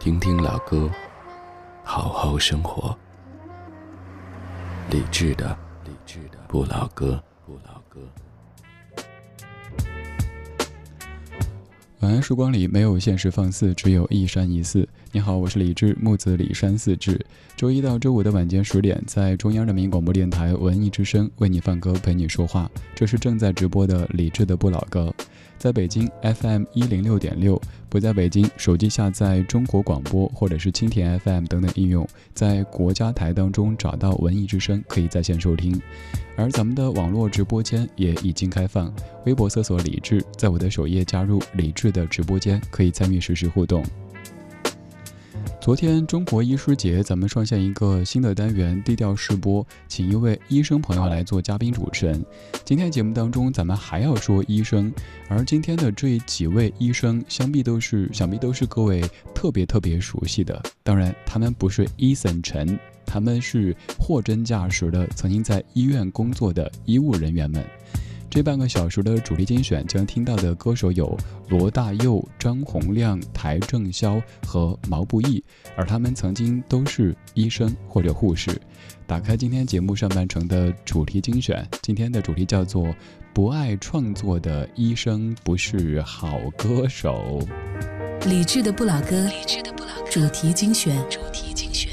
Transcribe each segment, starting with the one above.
听听老歌。好好生活，理智的，理智的不老歌，不老歌。晚安，时光里没有现实放肆，只有一山一寺。你好，我是李志，木子李山寺志。周一到周五的晚间十点，在中央人民广播电台文艺之声为你放歌，陪你说话。这是正在直播的李志的不老歌。在北京 FM 一零六点六，不在北京，手机下载中国广播或者是蜻蜓 FM 等等应用，在国家台当中找到文艺之声，可以在线收听。而咱们的网络直播间也已经开放，微博搜索李志，在我的首页加入李志的直播间，可以参与实时互动。昨天中国医师节，咱们上线一个新的单元，低调试播，请一位医生朋友来做嘉宾主持人。今天节目当中，咱们还要说医生，而今天的这几位医生，想必都是想必都是各位特别特别熟悉的。当然，他们不是伊森陈，他们是货真价实的曾经在医院工作的医务人员们。这半个小时的主题精选将听到的歌手有罗大佑、张洪亮、邰正宵和毛不易，而他们曾经都是医生或者护士。打开今天节目上半程的主题精选，今天的主题叫做“不爱创作的医生不是好歌手”。理智的不老歌，理智的不老歌，主题精选，主题精选。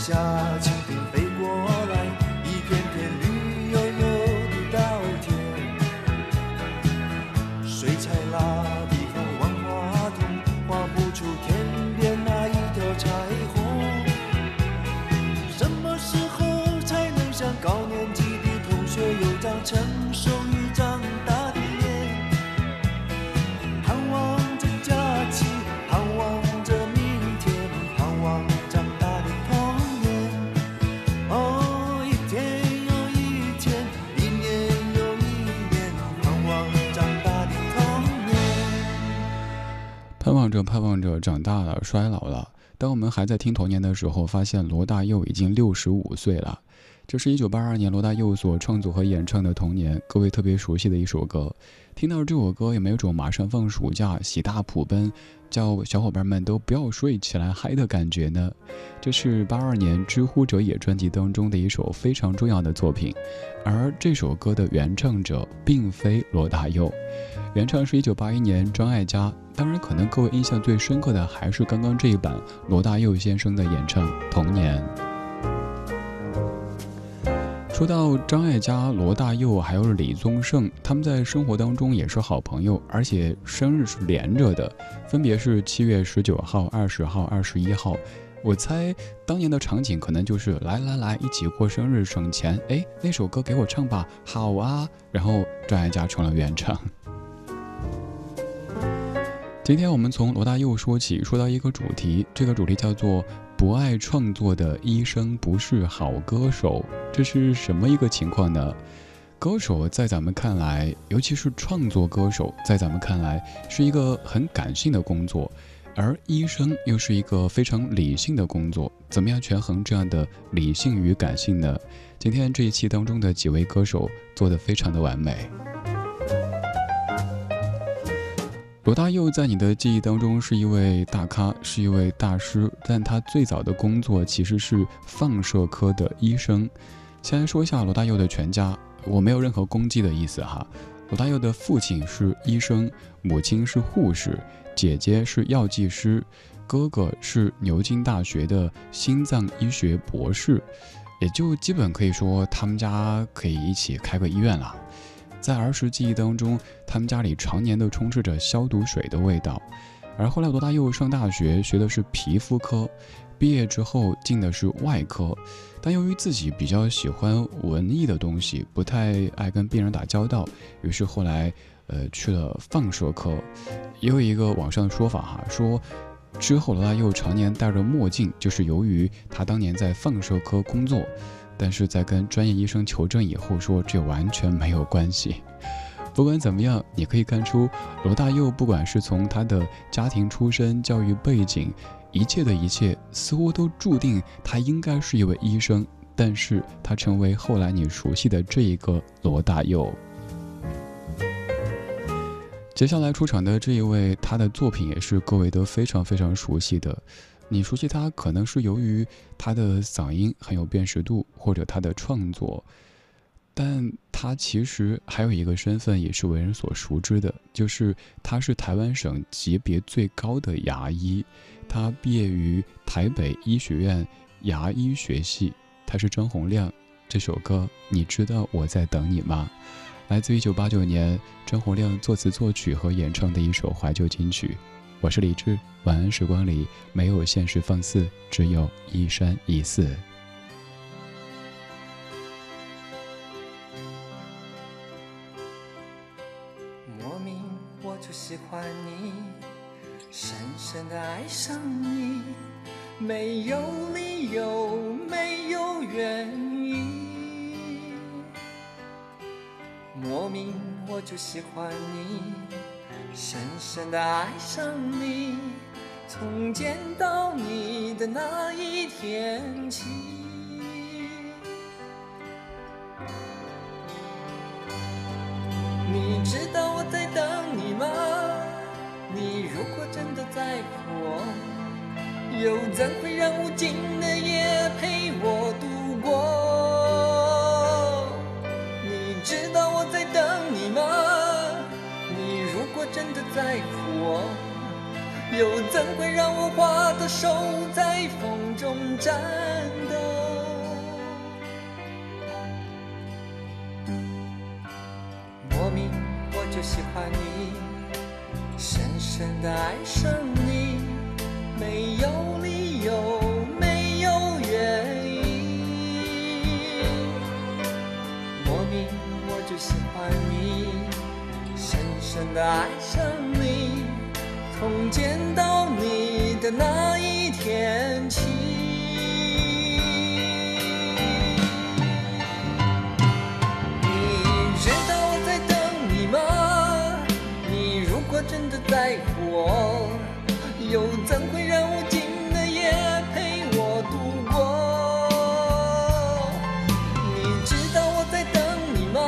下，蜻还在听童年的时候，发现罗大佑已经六十五岁了。这是一九八二年罗大佑所创作和演唱的《童年》，各位特别熟悉的一首歌。听到这首歌，有没有种马上放暑假、喜大普奔，叫小伙伴们都不要睡，起来嗨的感觉呢？这是八二年《知乎者也》专辑当中的一首非常重要的作品，而这首歌的原唱者并非罗大佑，原唱是一九八一年张艾嘉。当然，可能各位印象最深刻的还是刚刚这一版罗大佑先生的演唱《童年》。说到张艾嘉、罗大佑还有李宗盛，他们在生活当中也是好朋友，而且生日是连着的，分别是七月十九号、二十号、二十一号。我猜当年的场景可能就是来来来，一起过生日省钱。哎，那首歌给我唱吧，好啊。然后张艾嘉成了原唱。今天我们从罗大佑说起，说到一个主题，这个主题叫做“不爱创作的医生不是好歌手”。这是什么一个情况呢？歌手在咱们看来，尤其是创作歌手，在咱们看来是一个很感性的工作，而医生又是一个非常理性的工作。怎么样权衡这样的理性与感性呢？今天这一期当中的几位歌手做得非常的完美。罗大佑在你的记忆当中是一位大咖，是一位大师，但他最早的工作其实是放射科的医生。先说一下罗大佑的全家，我没有任何攻击的意思哈。罗大佑的父亲是医生，母亲是护士，姐姐是药剂师，哥哥是牛津大学的心脏医学博士，也就基本可以说他们家可以一起开个医院了。在儿时记忆当中，他们家里常年都充斥着消毒水的味道。而后来罗大佑上大学学的是皮肤科，毕业之后进的是外科，但由于自己比较喜欢文艺的东西，不太爱跟病人打交道，于是后来呃去了放射科。也有一个网上的说法哈，说之后罗大佑常年戴着墨镜，就是由于他当年在放射科工作。但是在跟专业医生求证以后，说这完全没有关系。不管怎么样，你可以看出罗大佑，不管是从他的家庭出身、教育背景，一切的一切，似乎都注定他应该是一位医生。但是他成为后来你熟悉的这一个罗大佑。接下来出场的这一位，他的作品也是各位都非常非常熟悉的。你熟悉他，可能是由于他的嗓音很有辨识度，或者他的创作，但他其实还有一个身份也是为人所熟知的，就是他是台湾省级别最高的牙医，他毕业于台北医学院牙医学系，他是张洪亮。这首歌你知道我在等你吗？来自一九八九年张洪亮作词作曲和演唱的一首怀旧金曲。我是李志，晚安时光里没有现实放肆，只有一山一寺。莫名我就喜欢你，深深的爱上你，没有理由，没有原因。莫名我就喜欢你。深深的爱上你，从见到你的那一天起。你知道我在等你吗？你如果真的在乎我，又怎会让无尽的又怎会让我花的手在风中颤真的在乎我，又怎会让无尽的夜陪我度过？你知道我在等你吗？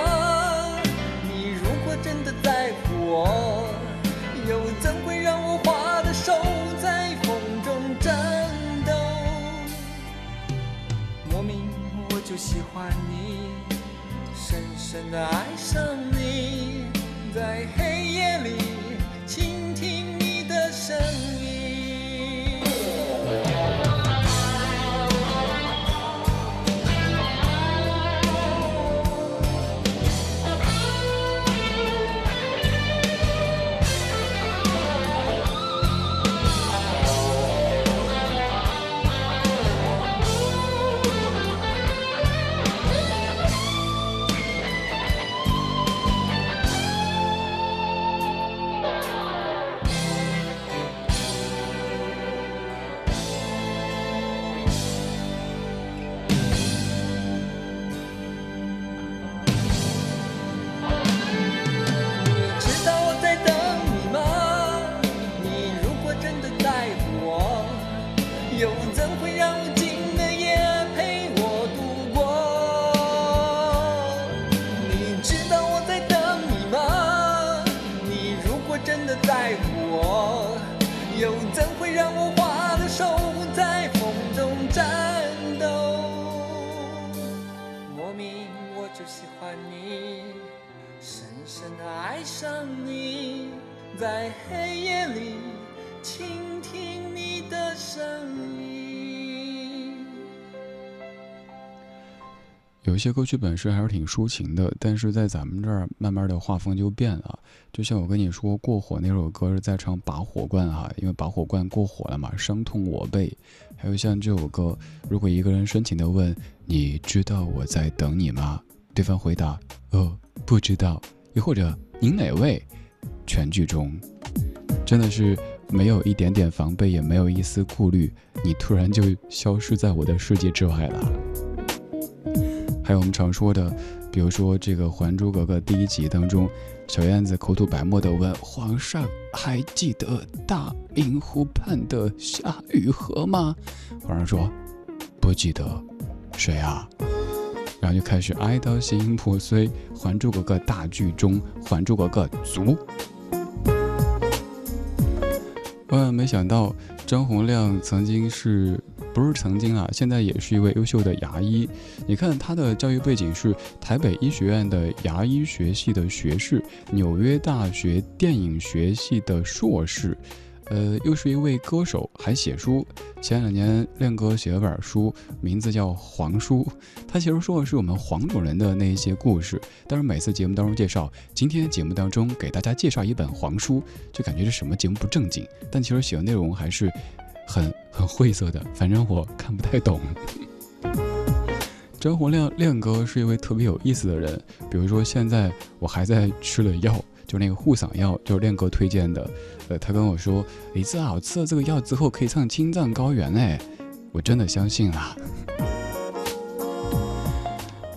你如果真的在乎我，又怎会让我花的手在风中颤抖？莫名我就喜欢你。深深的爱上有一些歌曲本身还是挺抒情的，但是在咱们这儿慢慢的画风就变了。就像我跟你说，过火那首歌是在唱拔火罐哈，因为拔火罐过火了嘛，伤痛我背。还有像这首歌，如果一个人深情的问你知道我在等你吗？对方回答呃不知道，又或者您哪位？全剧终，真的是没有一点点防备，也没有一丝顾虑，你突然就消失在我的世界之外了。还有我们常说的，比如说这个《还珠格格》第一集当中，小燕子口吐白沫的问皇上：“还记得大明湖畔的夏雨荷吗？”皇上说：“不记得。”谁啊？然后就开始哀到心破碎，《还珠格格》大剧终，《还珠格格》足。万万没想到，张洪亮曾经是不是曾经啊？现在也是一位优秀的牙医。你看他的教育背景是台北医学院的牙医学系的学士，纽约大学电影学系的硕士，呃，又是一位歌手，还写书。前两年亮哥写了本书，名字叫《黄书》，他其实说的是我们黄种人的那一些故事。但是每次节目当中介绍，今天节目当中给大家介绍一本黄书，就感觉这什么节目不正经。但其实写的内容还是很很晦涩的，反正我看不太懂。张洪亮亮哥是一位特别有意思的人，比如说现在我还在吃了药，就那个护嗓药，就是亮哥推荐的。呃，他跟我说，李子啊，我吃了这个药之后可以唱青藏高原哎，我真的相信了。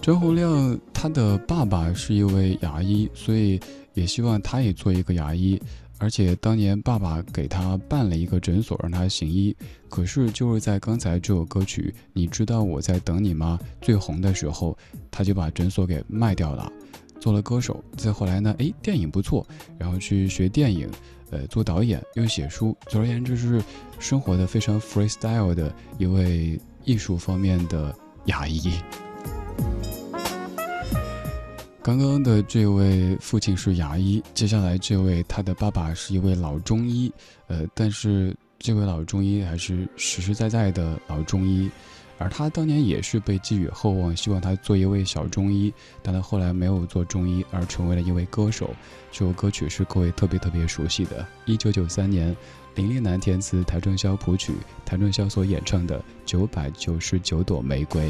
张洪亮他的爸爸是一位牙医，所以也希望他也做一个牙医。而且当年爸爸给他办了一个诊所，让他行医。可是就是在刚才这首歌曲《你知道我在等你吗》最红的时候，他就把诊所给卖掉了，做了歌手。再后来呢，诶，电影不错，然后去学电影，呃，做导演又写书。总而言之，是生活的非常 freestyle 的一位艺术方面的牙医。刚刚的这位父亲是牙医，接下来这位他的爸爸是一位老中医，呃，但是这位老中医还是实实在在的老中医，而他当年也是被寄予厚望，希望他做一位小中医，但他后来没有做中医，而成为了一位歌手。这首歌曲是各位特别特别熟悉的，一九九三年，林立南填词，谭正宵谱曲，谭正宵所演唱的《九百九十九朵玫瑰》。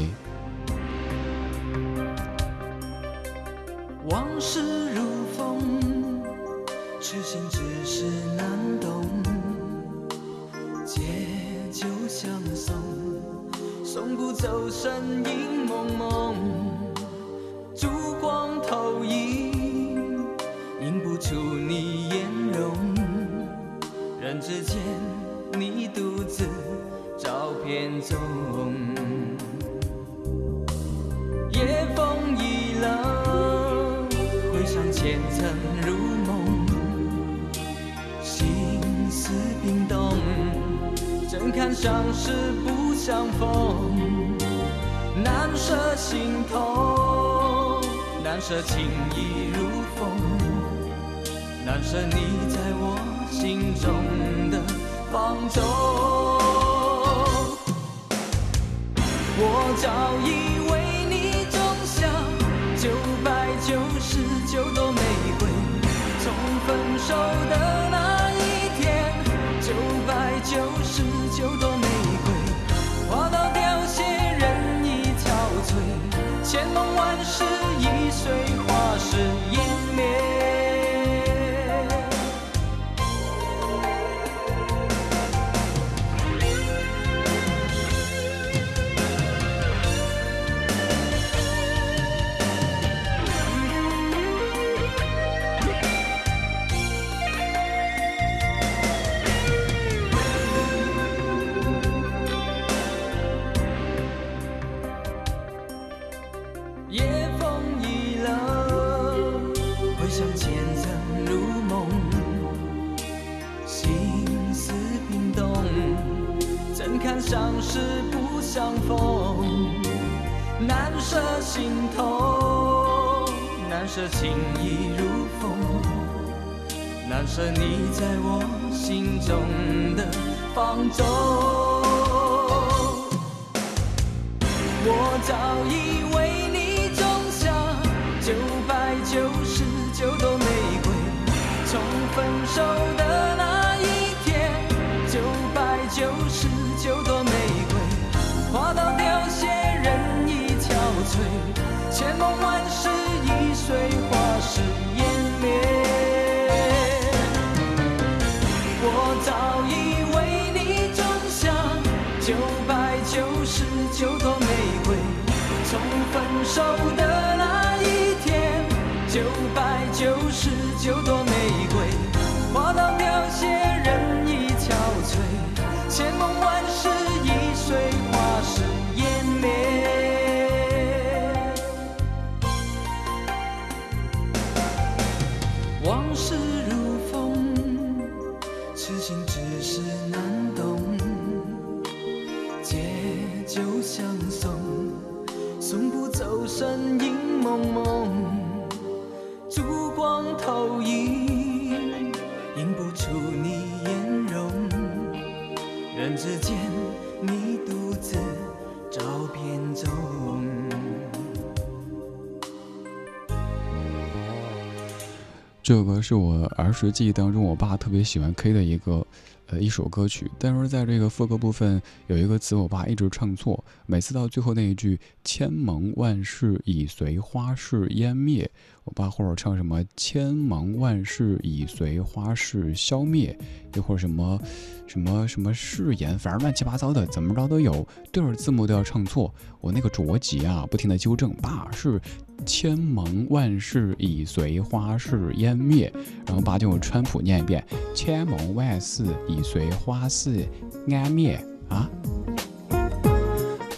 是我儿时记忆当中，我爸特别喜欢 K 的一个，呃，一首歌曲。但是在这个副歌部分有一个词，我爸一直唱错。每次到最后那一句“千盟万世已随花事湮灭”，我爸或者唱什么“千盟万世已随花事消灭”，又或者什么什么什么誓言，反正乱七八糟的，怎么着都有，对着字幕都要唱错。我那个着急啊，不停的纠正，爸是。千盟万世已随花事湮灭，然后把这首川普念一遍：千盟万世已随花事湮灭啊！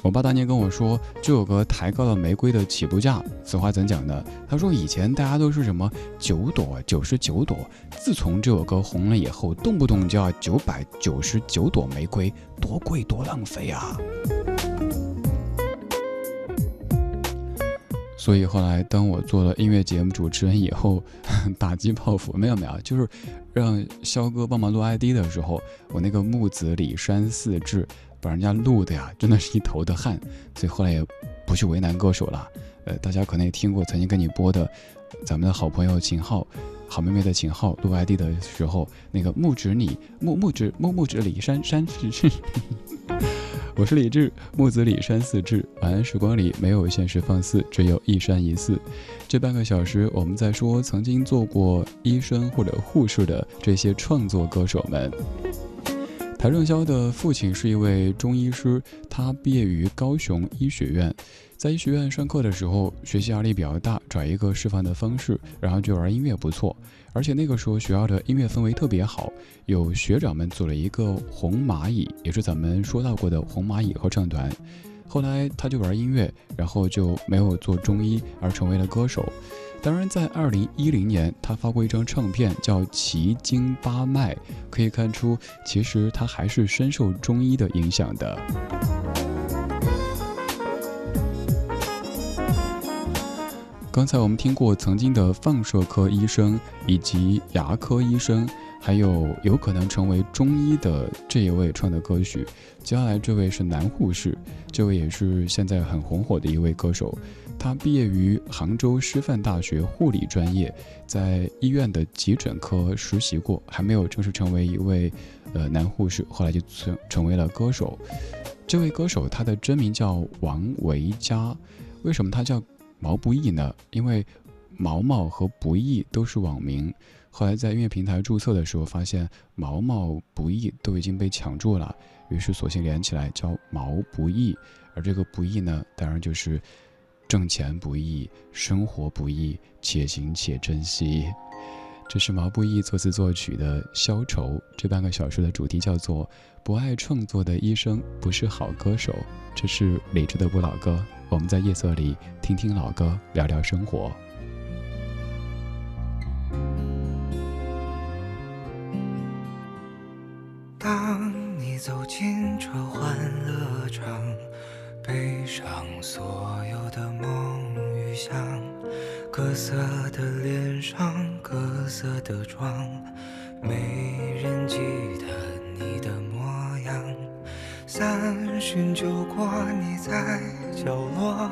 我爸当年跟我说，这首歌抬高了玫瑰的起步价。此话怎讲呢？他说以前大家都是什么九朵、九十九朵，自从这首歌红了以后，动不动就要九百九十九朵玫瑰，多贵多浪费啊！所以后来当我做了音乐节目主持人以后，打击报复没有没有，就是让肖哥帮忙录 ID 的时候，我那个木子李山四志把人家录的呀，真的是一头的汗，所以后来也不去为难歌手了。呃，大家可能也听过曾经跟你播的，咱们的好朋友秦昊。好妹妹的秦昊录 ID 的时候，那个木指你木木指木木指李山山是，我是李志木子李山四志。晚安时光里没有现实放肆，只有一山一寺。这半个小时，我们在说曾经做过医生或者护士的这些创作歌手们。谭正宵的父亲是一位中医师，他毕业于高雄医学院。在医学院上课的时候，学习压力比较大，找一个释放的方式，然后就玩音乐不错。而且那个时候学校的音乐氛围特别好，有学长们组了一个红蚂蚁，也是咱们说到过的红蚂蚁合唱团。后来他就玩音乐，然后就没有做中医，而成为了歌手。当然，在二零一零年，他发过一张唱片叫《奇经八脉》，可以看出，其实他还是深受中医的影响的。刚才我们听过曾经的放射科医生以及牙科医生，还有有可能成为中医的这一位唱的歌曲。接下来这位是男护士，这位也是现在很红火的一位歌手。他毕业于杭州师范大学护理专业，在医院的急诊科实习过，还没有正式成为一位呃男护士，后来就成成为了歌手。这位歌手他的真名叫王维佳，为什么他叫？毛不易呢？因为毛毛和不易都是网名，后来在音乐平台注册的时候，发现毛毛不易都已经被抢注了，于是索性连起来叫毛不易。而这个不易呢，当然就是挣钱不易，生活不易，且行且珍惜。这是毛不易作词作曲的《消愁》，这半个小时的主题叫做“不爱创作的医生不是好歌手”。这是理智的不老歌。我们在夜色里听听老歌，聊聊生活。当你走进这欢乐场，背上所有的梦与想，各色的脸上，各色的妆，没人记得你的模样。三巡酒过，你在。角落，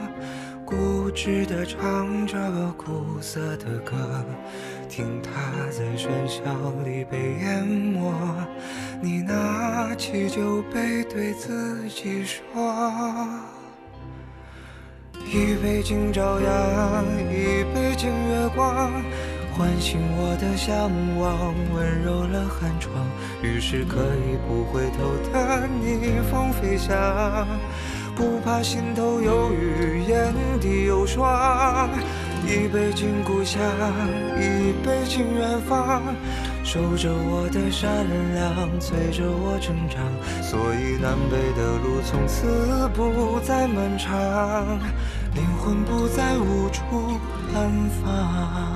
固执地唱着苦涩的歌，听它在喧嚣里被淹没。你拿起酒杯，对自己说：一杯敬朝阳，一杯敬月光，唤醒我的向往，温柔了寒窗。于是可以不回头的逆风飞翔。不怕心头有雨，眼底有霜。一杯敬故乡，一杯敬远方。守着我的善良，催着我成长。所以南北的路从此不再漫长，灵魂不再无处安放。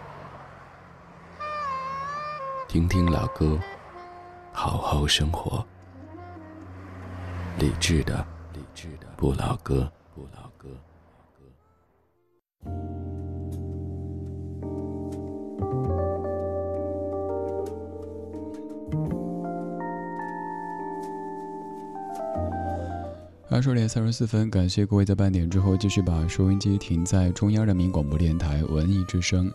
听听老歌，好好生活。理智的，理智的不老歌，不老歌。二十二点三十四分，感谢各位在半点之后继续把收音机停在中央人民广播电台文艺之声。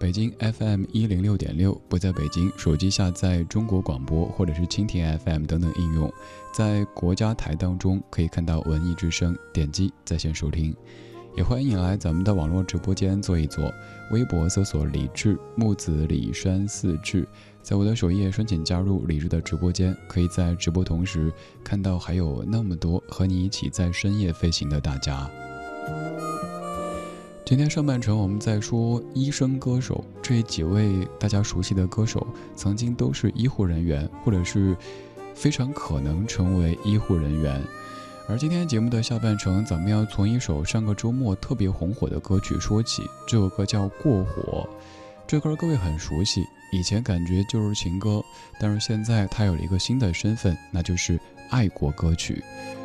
北京 FM 一零六点六，不在北京，手机下载中国广播或者是蜻蜓 FM 等等应用，在国家台当中可以看到文艺之声，点击在线收听。也欢迎你来咱们的网络直播间坐一坐。微博搜索李志木子李山四志，在我的首页申请加入李志的直播间，可以在直播同时看到还有那么多和你一起在深夜飞行的大家。今天上半程我们在说医生歌手，这几位大家熟悉的歌手，曾经都是医护人员，或者是非常可能成为医护人员。而今天节目的下半程，咱们要从一首上个周末特别红火的歌曲说起。这首歌叫《过火》，这歌各位很熟悉，以前感觉就是情歌，但是现在它有了一个新的身份，那就是爱国歌曲。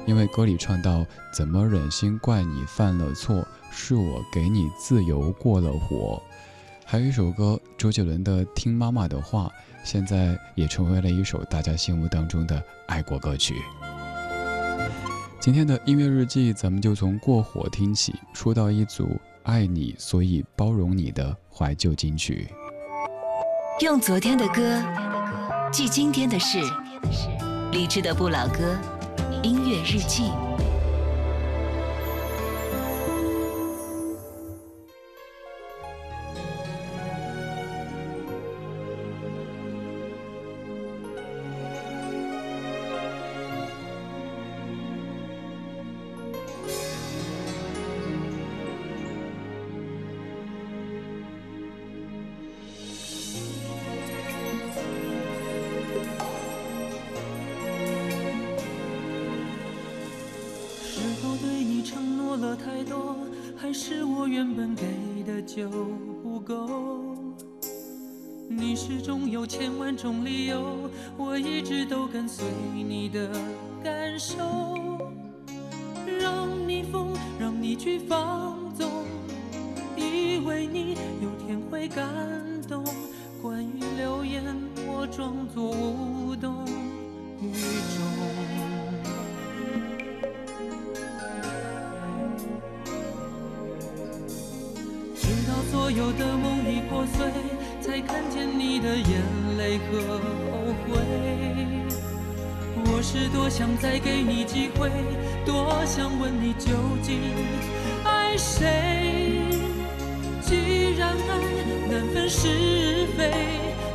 因为歌里唱到：“怎么忍心怪你犯了错，是我给你自由过了火。”还有一首歌，周杰伦的《听妈妈的话》，现在也成为了一首大家心目当中的爱国歌曲。今天的音乐日记，咱们就从过火听起，说到一组爱你所以包容你的怀旧金曲。用昨天的歌记今天的事，理智的不老歌，音乐日记。种理由我一直都跟随你的感受。让你疯让你去放纵以为你有天会感动关于流言我装作无动。于衷直到所有的梦已破碎看见你的眼泪和后悔我是多想再给你机会多想问你究竟爱谁？既然爱难分是非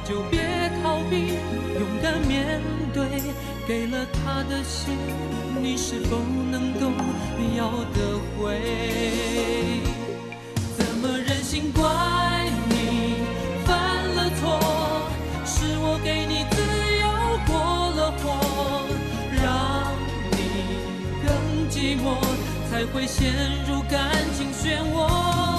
就别逃避勇敢面对给了他的心你是否能够要得回怎么忍心怪才会陷入感情漩涡，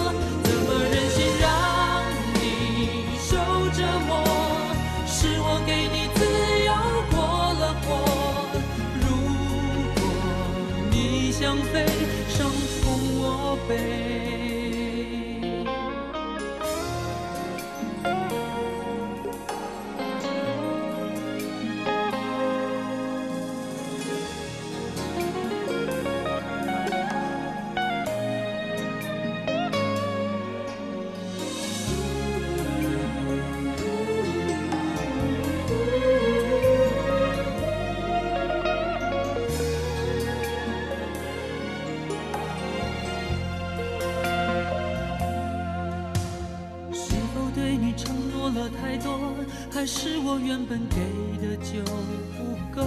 我原本给的就不够，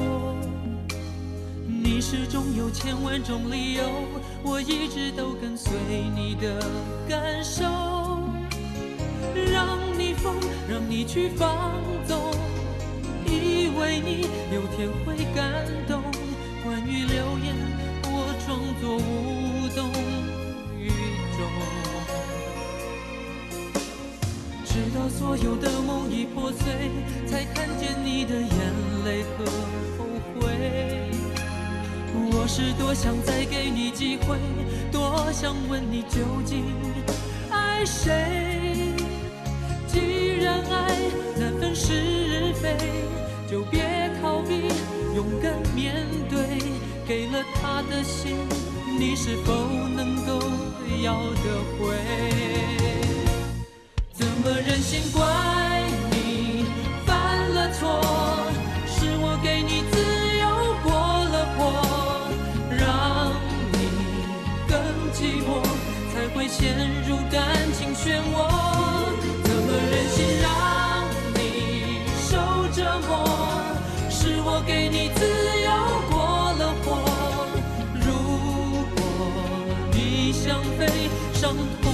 你始终有千万种理由，我一直都跟随你的感受，让你疯，让你去放纵，以为你有天会感动。关于流言，我装作无直到所有的梦已破碎，才看见你的眼泪和后悔。我是多想再给你机会，多想问你究竟爱谁。既然爱难分是非，就别逃避，勇敢面对。给了他的心，你是否能够要得回？怎么忍心怪你犯了错？是我给你自由过了火。让你更寂寞，才会陷入感情漩涡。怎么忍心让你受折磨？是我给你自由过了火。如果你想飞，伤痛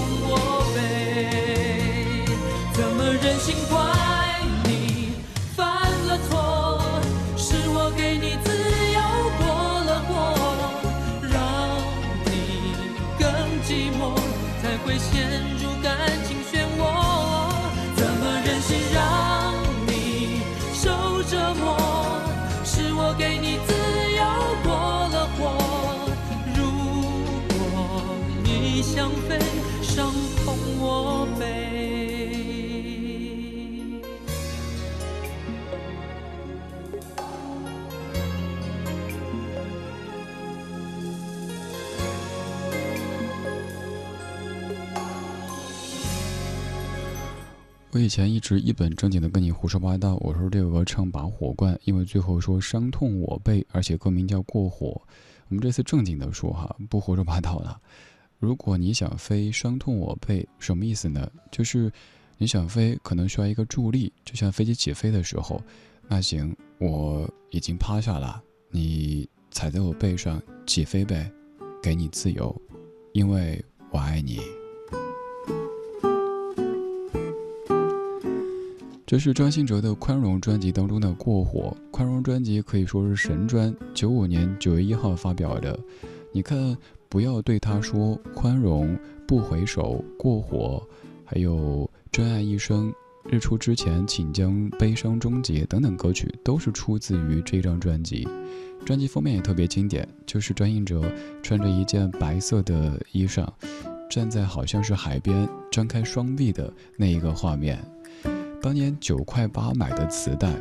忍心怪你犯了错？是我给你自由过了火，让你更寂寞，才会陷入感情漩涡。怎么忍心让你受折磨？是我给你自由过了火。如果你想飞，伤痛我背。我以前一直一本正经的跟你胡说八道，我说这个歌唱拔火罐，因为最后说伤痛我背，而且歌名叫过火。我们这次正经的说哈，不胡说八道了。如果你想飞，伤痛我背，什么意思呢？就是你想飞，可能需要一个助力，就像飞机起飞的时候。那行，我已经趴下了，你踩在我背上起飞呗，给你自由，因为我爱你。这是张信哲的《宽容》专辑当中的《过火》。《宽容》专辑可以说是神专，九五年九月一号发表的。你看，不要对他说宽容，不回首，过火，还有真爱一生，日出之前，请将悲伤终结等等歌曲，都是出自于这张专辑。专辑封面也特别经典，就是张信哲穿着一件白色的衣裳，站在好像是海边，张开双臂的那一个画面。当年九块八买的磁带，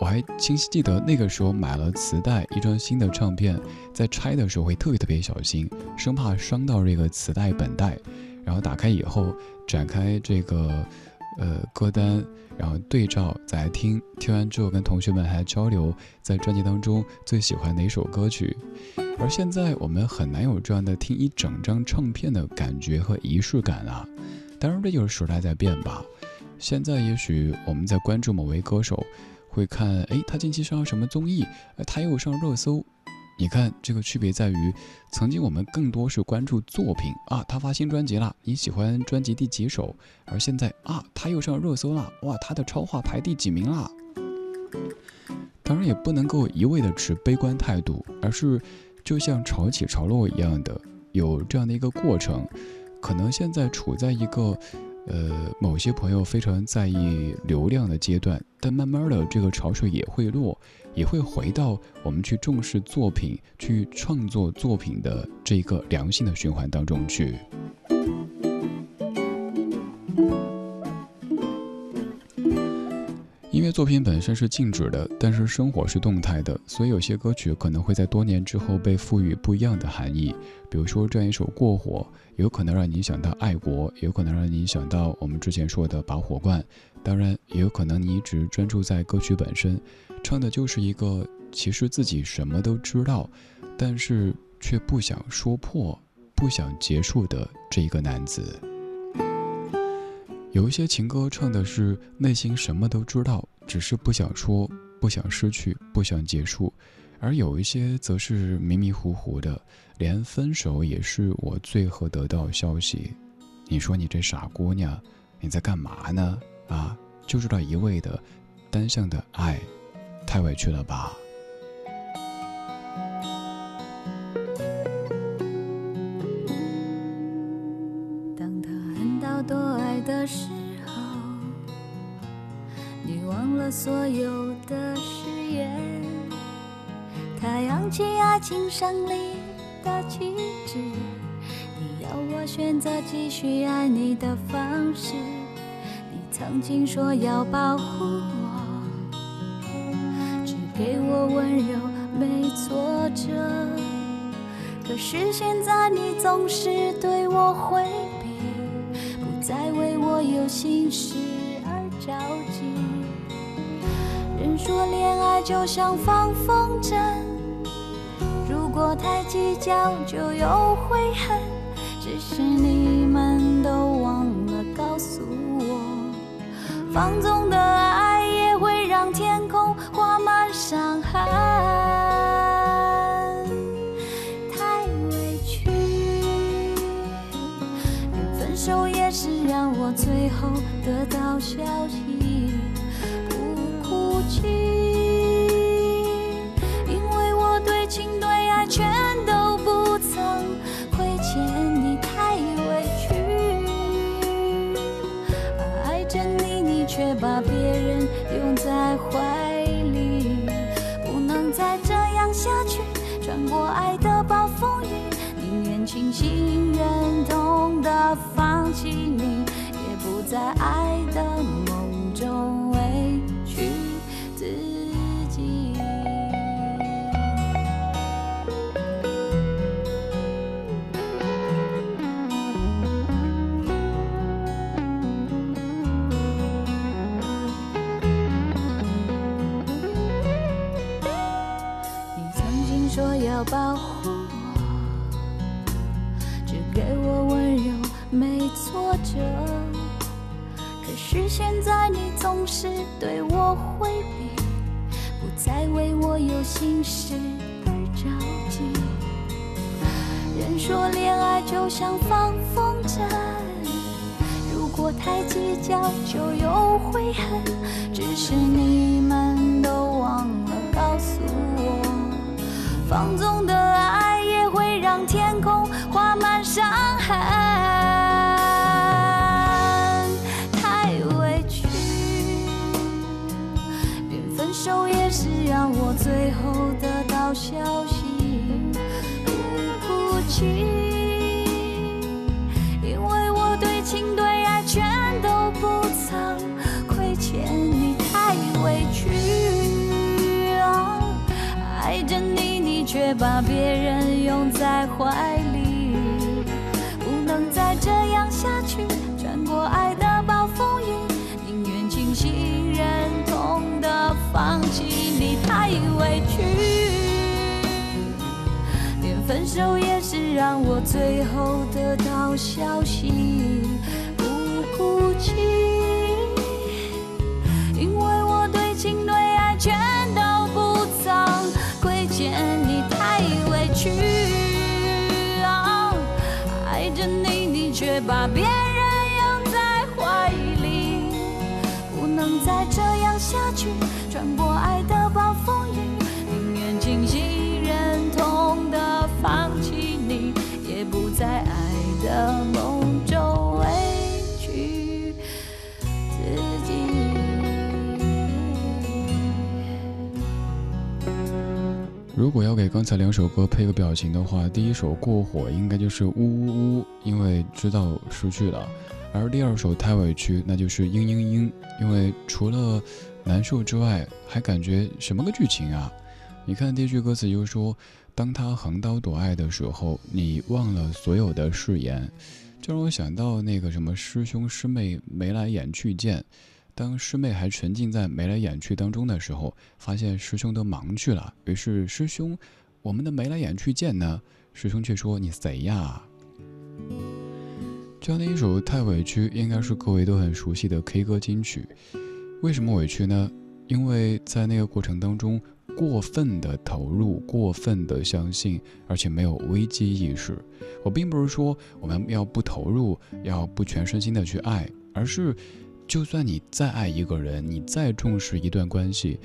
我还清晰记得那个时候买了磁带，一张新的唱片，在拆的时候会特别特别小心，生怕伤到这个磁带本带。然后打开以后，展开这个呃歌单，然后对照再来听，听完之后跟同学们还交流，在专辑当中最喜欢哪首歌曲。而现在我们很难有这样的听一整张唱片的感觉和仪式感啊。当然，这就是时代在变吧。现在也许我们在关注某位歌手，会看，哎，他近期上了什么综艺，哎，他又上热搜。你看，这个区别在于，曾经我们更多是关注作品啊，他发新专辑了，你喜欢专辑第几首？而现在啊，他又上热搜了，哇，他的超话排第几名啦？当然也不能够一味的持悲观态度，而是就像潮起潮落一样的，有这样的一个过程。可能现在处在一个。呃，某些朋友非常在意流量的阶段，但慢慢的这个潮水也会落，也会回到我们去重视作品、去创作作品的这个良性的循环当中去。作品本身是静止的，但是生活是动态的，所以有些歌曲可能会在多年之后被赋予不一样的含义。比如说这样一首《过火》，有可能让你想到爱国，有可能让你想到我们之前说的拔火罐，当然也有可能你一直专注在歌曲本身，唱的就是一个其实自己什么都知道，但是却不想说破、不想结束的这一个男子。有一些情歌唱的是内心什么都知道，只是不想说，不想失去，不想结束；而有一些则是迷迷糊糊的，连分手也是我最后得到消息。你说你这傻姑娘，你在干嘛呢？啊，就知道一味的单向的爱，太委屈了吧？情胜利的旗帜。你要我选择继续爱你的方式。你曾经说要保护我，只给我温柔没挫折。可是现在你总是对我回避，不再为我有心事而着急。人说恋爱就像放风筝，我太计较就有悔恨只是你们都忘了告诉我放纵的爱总是对我回避，不再为我有心事而着急。人说恋爱就像放风筝，如果太计较就有悔恨。只是你们都忘了告诉我，放纵的爱也会让天空画满手也是让我最后得到消息，不哭泣，因为我对情对爱全都不曾亏欠你，太委屈。啊爱着你，你却把别人拥在怀里，不能再这样下去。穿过爱放弃你，太委屈。连分手也是让我最后得到消息，不哭泣，因为我对情对爱全都不曾亏欠你，太委屈。啊爱着你，你却把别人拥在怀里，不能再这样下去。穿过爱的暴风雨，宁愿清醒忍痛的放弃你，也不在爱的梦中委屈自己。如果要给刚才两首歌配个表情的话，第一首过火应该就是呜呜呜，因为知道失去了；而第二首太委屈，那就是嘤嘤嘤，因为除了难受之外，还感觉什么个剧情啊？你看第一句歌词就说：“当他横刀夺爱的时候，你忘了所有的誓言。”这让我想到那个什么师兄师妹眉来眼去见。当师妹还沉浸在眉来眼去当中的时候，发现师兄都忙去了，于是师兄，我们的眉来眼去见呢？师兄却说：“你谁呀？”这样的一首《太委屈》，应该是各位都很熟悉的 K 歌金曲。为什么委屈呢？因为在那个过程当中，过分的投入，过分的相信，而且没有危机意识。我并不是说我们要不投入，要不全身心的去爱，而是。就算你再爱一个人，你再重视一段关系，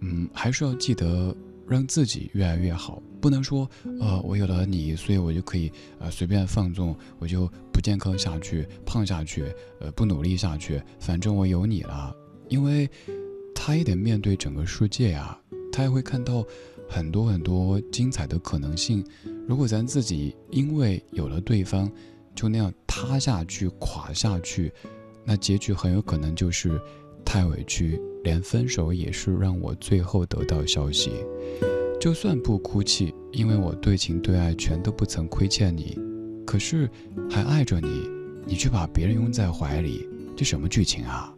嗯，还是要记得让自己越来越好。不能说，呃，我有了你，所以我就可以呃随便放纵，我就不健康下去，胖下去，呃，不努力下去，反正我有你了。因为他也得面对整个世界啊，他也会看到很多很多精彩的可能性。如果咱自己因为有了对方，就那样塌下去、垮下去。那结局很有可能就是太委屈，连分手也是让我最后得到消息。就算不哭泣，因为我对情对爱全都不曾亏欠你，可是还爱着你，你却把别人拥在怀里，这什么剧情啊？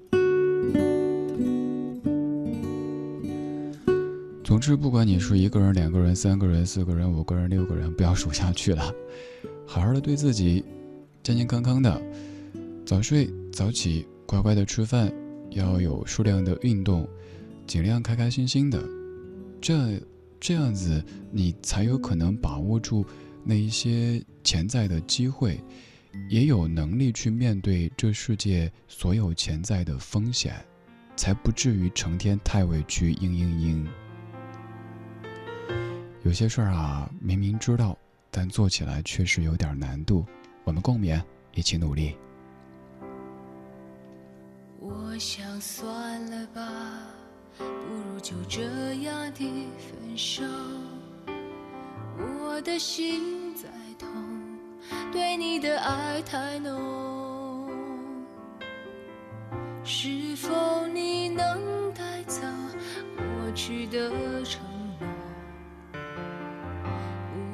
总之，不管你是一个人、两个人、三个人、四个人、五个人、六个人，不要数下去了，好好的对自己，健健康康的。早睡早起，乖乖的吃饭，要有数量的运动，尽量开开心心的，这这样子你才有可能把握住那一些潜在的机会，也有能力去面对这世界所有潜在的风险，才不至于成天太委屈，嘤嘤嘤。有些事儿啊，明明知道，但做起来确实有点难度。我们共勉，一起努力。我想算了吧，不如就这样的分手。我的心在痛，对你的爱太浓。是否你能带走过去的愁，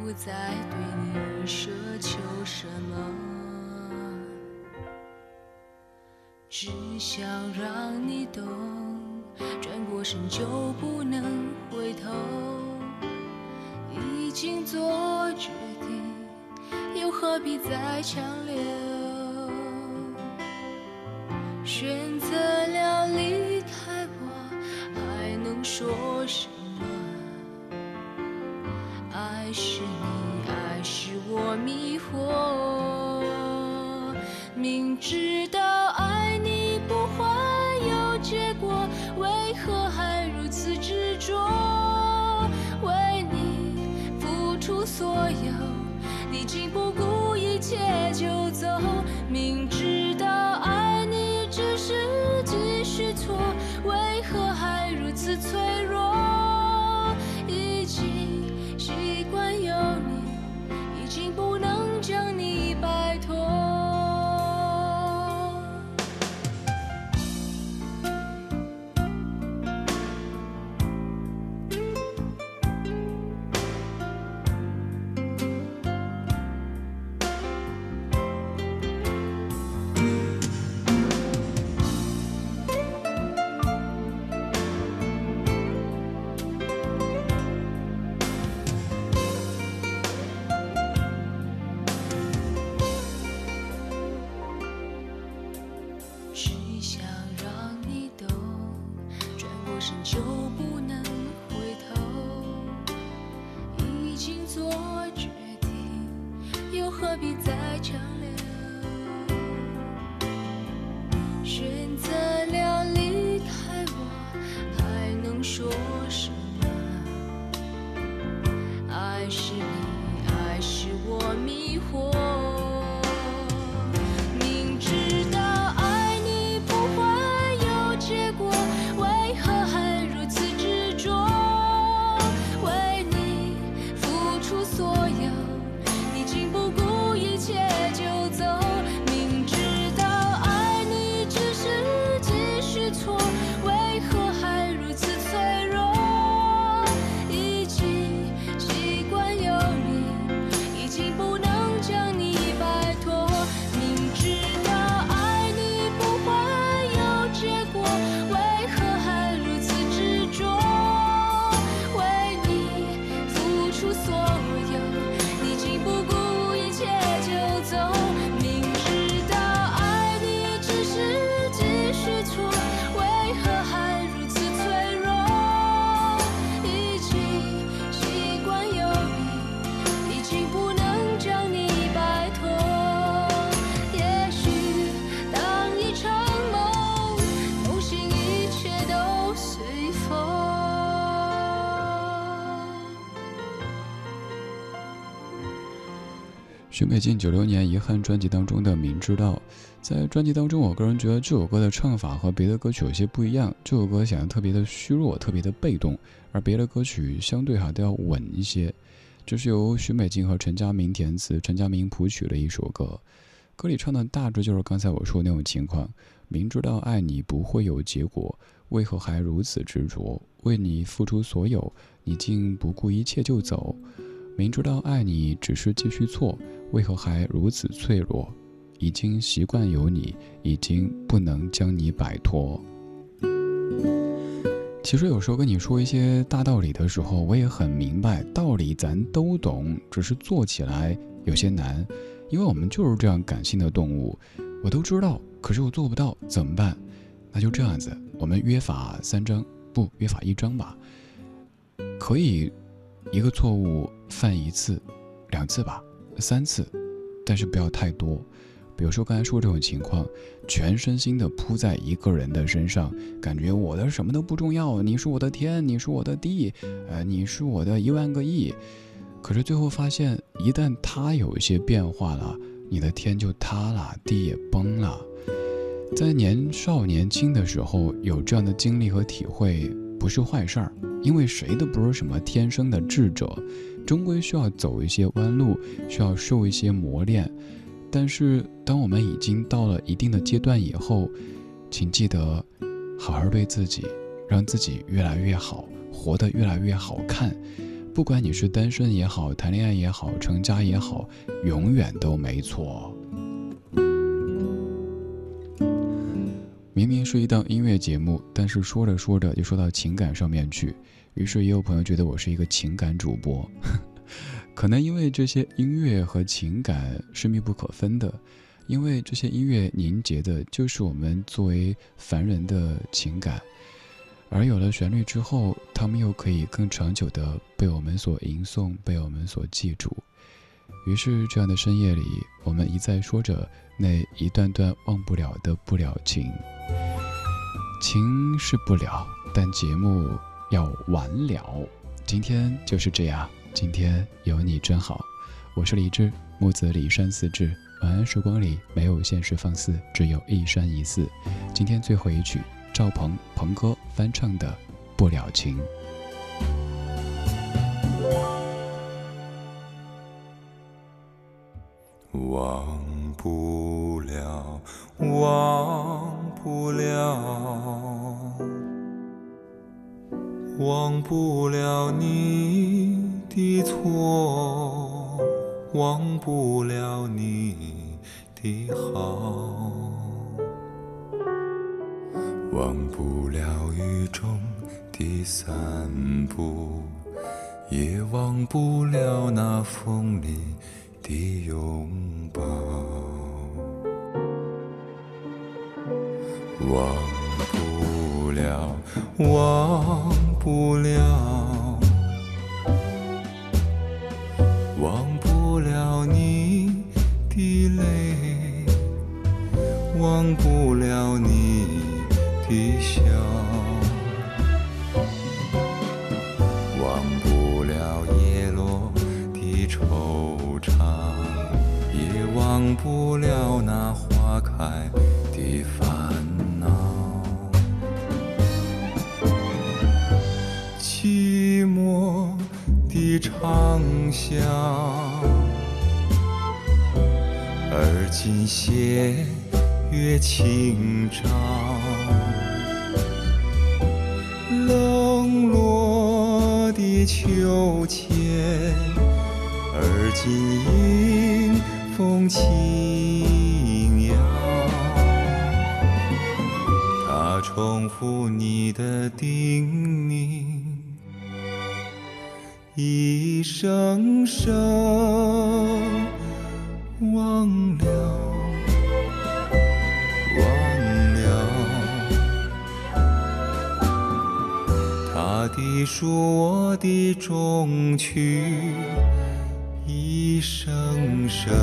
不再对你奢求什么？只想让你懂，转过身就不能回头。已经做决定，又何必再强留？选择了离开我，还能说什么？爱是你，爱是我迷惑，许美静九六年遗憾专辑当中的《明知道》，在专辑当中，我个人觉得这首歌的唱法和别的歌曲有些不一样。这首歌显得特别的虚弱，特别的被动，而别的歌曲相对哈都要稳一些。这是由许美静和陈佳明填词，陈佳明谱曲的一首歌。歌里唱的大致就是刚才我说的那种情况：明知道爱你不会有结果，为何还如此执着？为你付出所有，你竟不顾一切就走。明知道爱你只是继续错，为何还如此脆弱？已经习惯有你，已经不能将你摆脱。其实有时候跟你说一些大道理的时候，我也很明白，道理咱都懂，只是做起来有些难，因为我们就是这样感性的动物。我都知道，可是我做不到，怎么办？那就这样子，我们约法三章，不约法一章吧。可以一个错误犯一次、两次吧，三次，但是不要太多。比如说刚才说这种情况，全身心的扑在一个人的身上，感觉我的什么都不重要，你是我的天，你是我的地，呃，你是我的一万个亿。可是最后发现，一旦他有一些变化了，你的天就塌了，地也崩了。在年少年轻的时候有这样的经历和体会，不是坏事儿，因为谁都不是什么天生的智者，终归需要走一些弯路，需要受一些磨练。但是，当我们已经到了一定的阶段以后，请记得好好对自己，让自己越来越好，活得越来越好看。不管你是单身也好，谈恋爱也好，成家也好，永远都没错。明明是一档音乐节目，但是说着说着就说到情感上面去，于是也有朋友觉得我是一个情感主播。可能因为这些音乐和情感是密不可分的，因为这些音乐凝结的就是我们作为凡人的情感，而有了旋律之后，他们又可以更长久的被我们所吟诵，被我们所记住。于是，这样的深夜里，我们一再说着那一段段忘不了的不了情，情是不了，但节目要完了。今天就是这样。今天有你真好，我是李志，木子李山四志。晚安时光里没有现实放肆，只有一山一寺。今天最后一曲，赵鹏鹏哥翻唱的《不了情》。忘不了，忘不了，忘不了你。的错，忘不了你的好，忘不了雨中的散步，也忘不了那风里的拥抱，忘不了，忘不了。清照，冷落的秋千，而今迎风轻摇。它重复你的叮咛。一声数，我的衷曲，一声声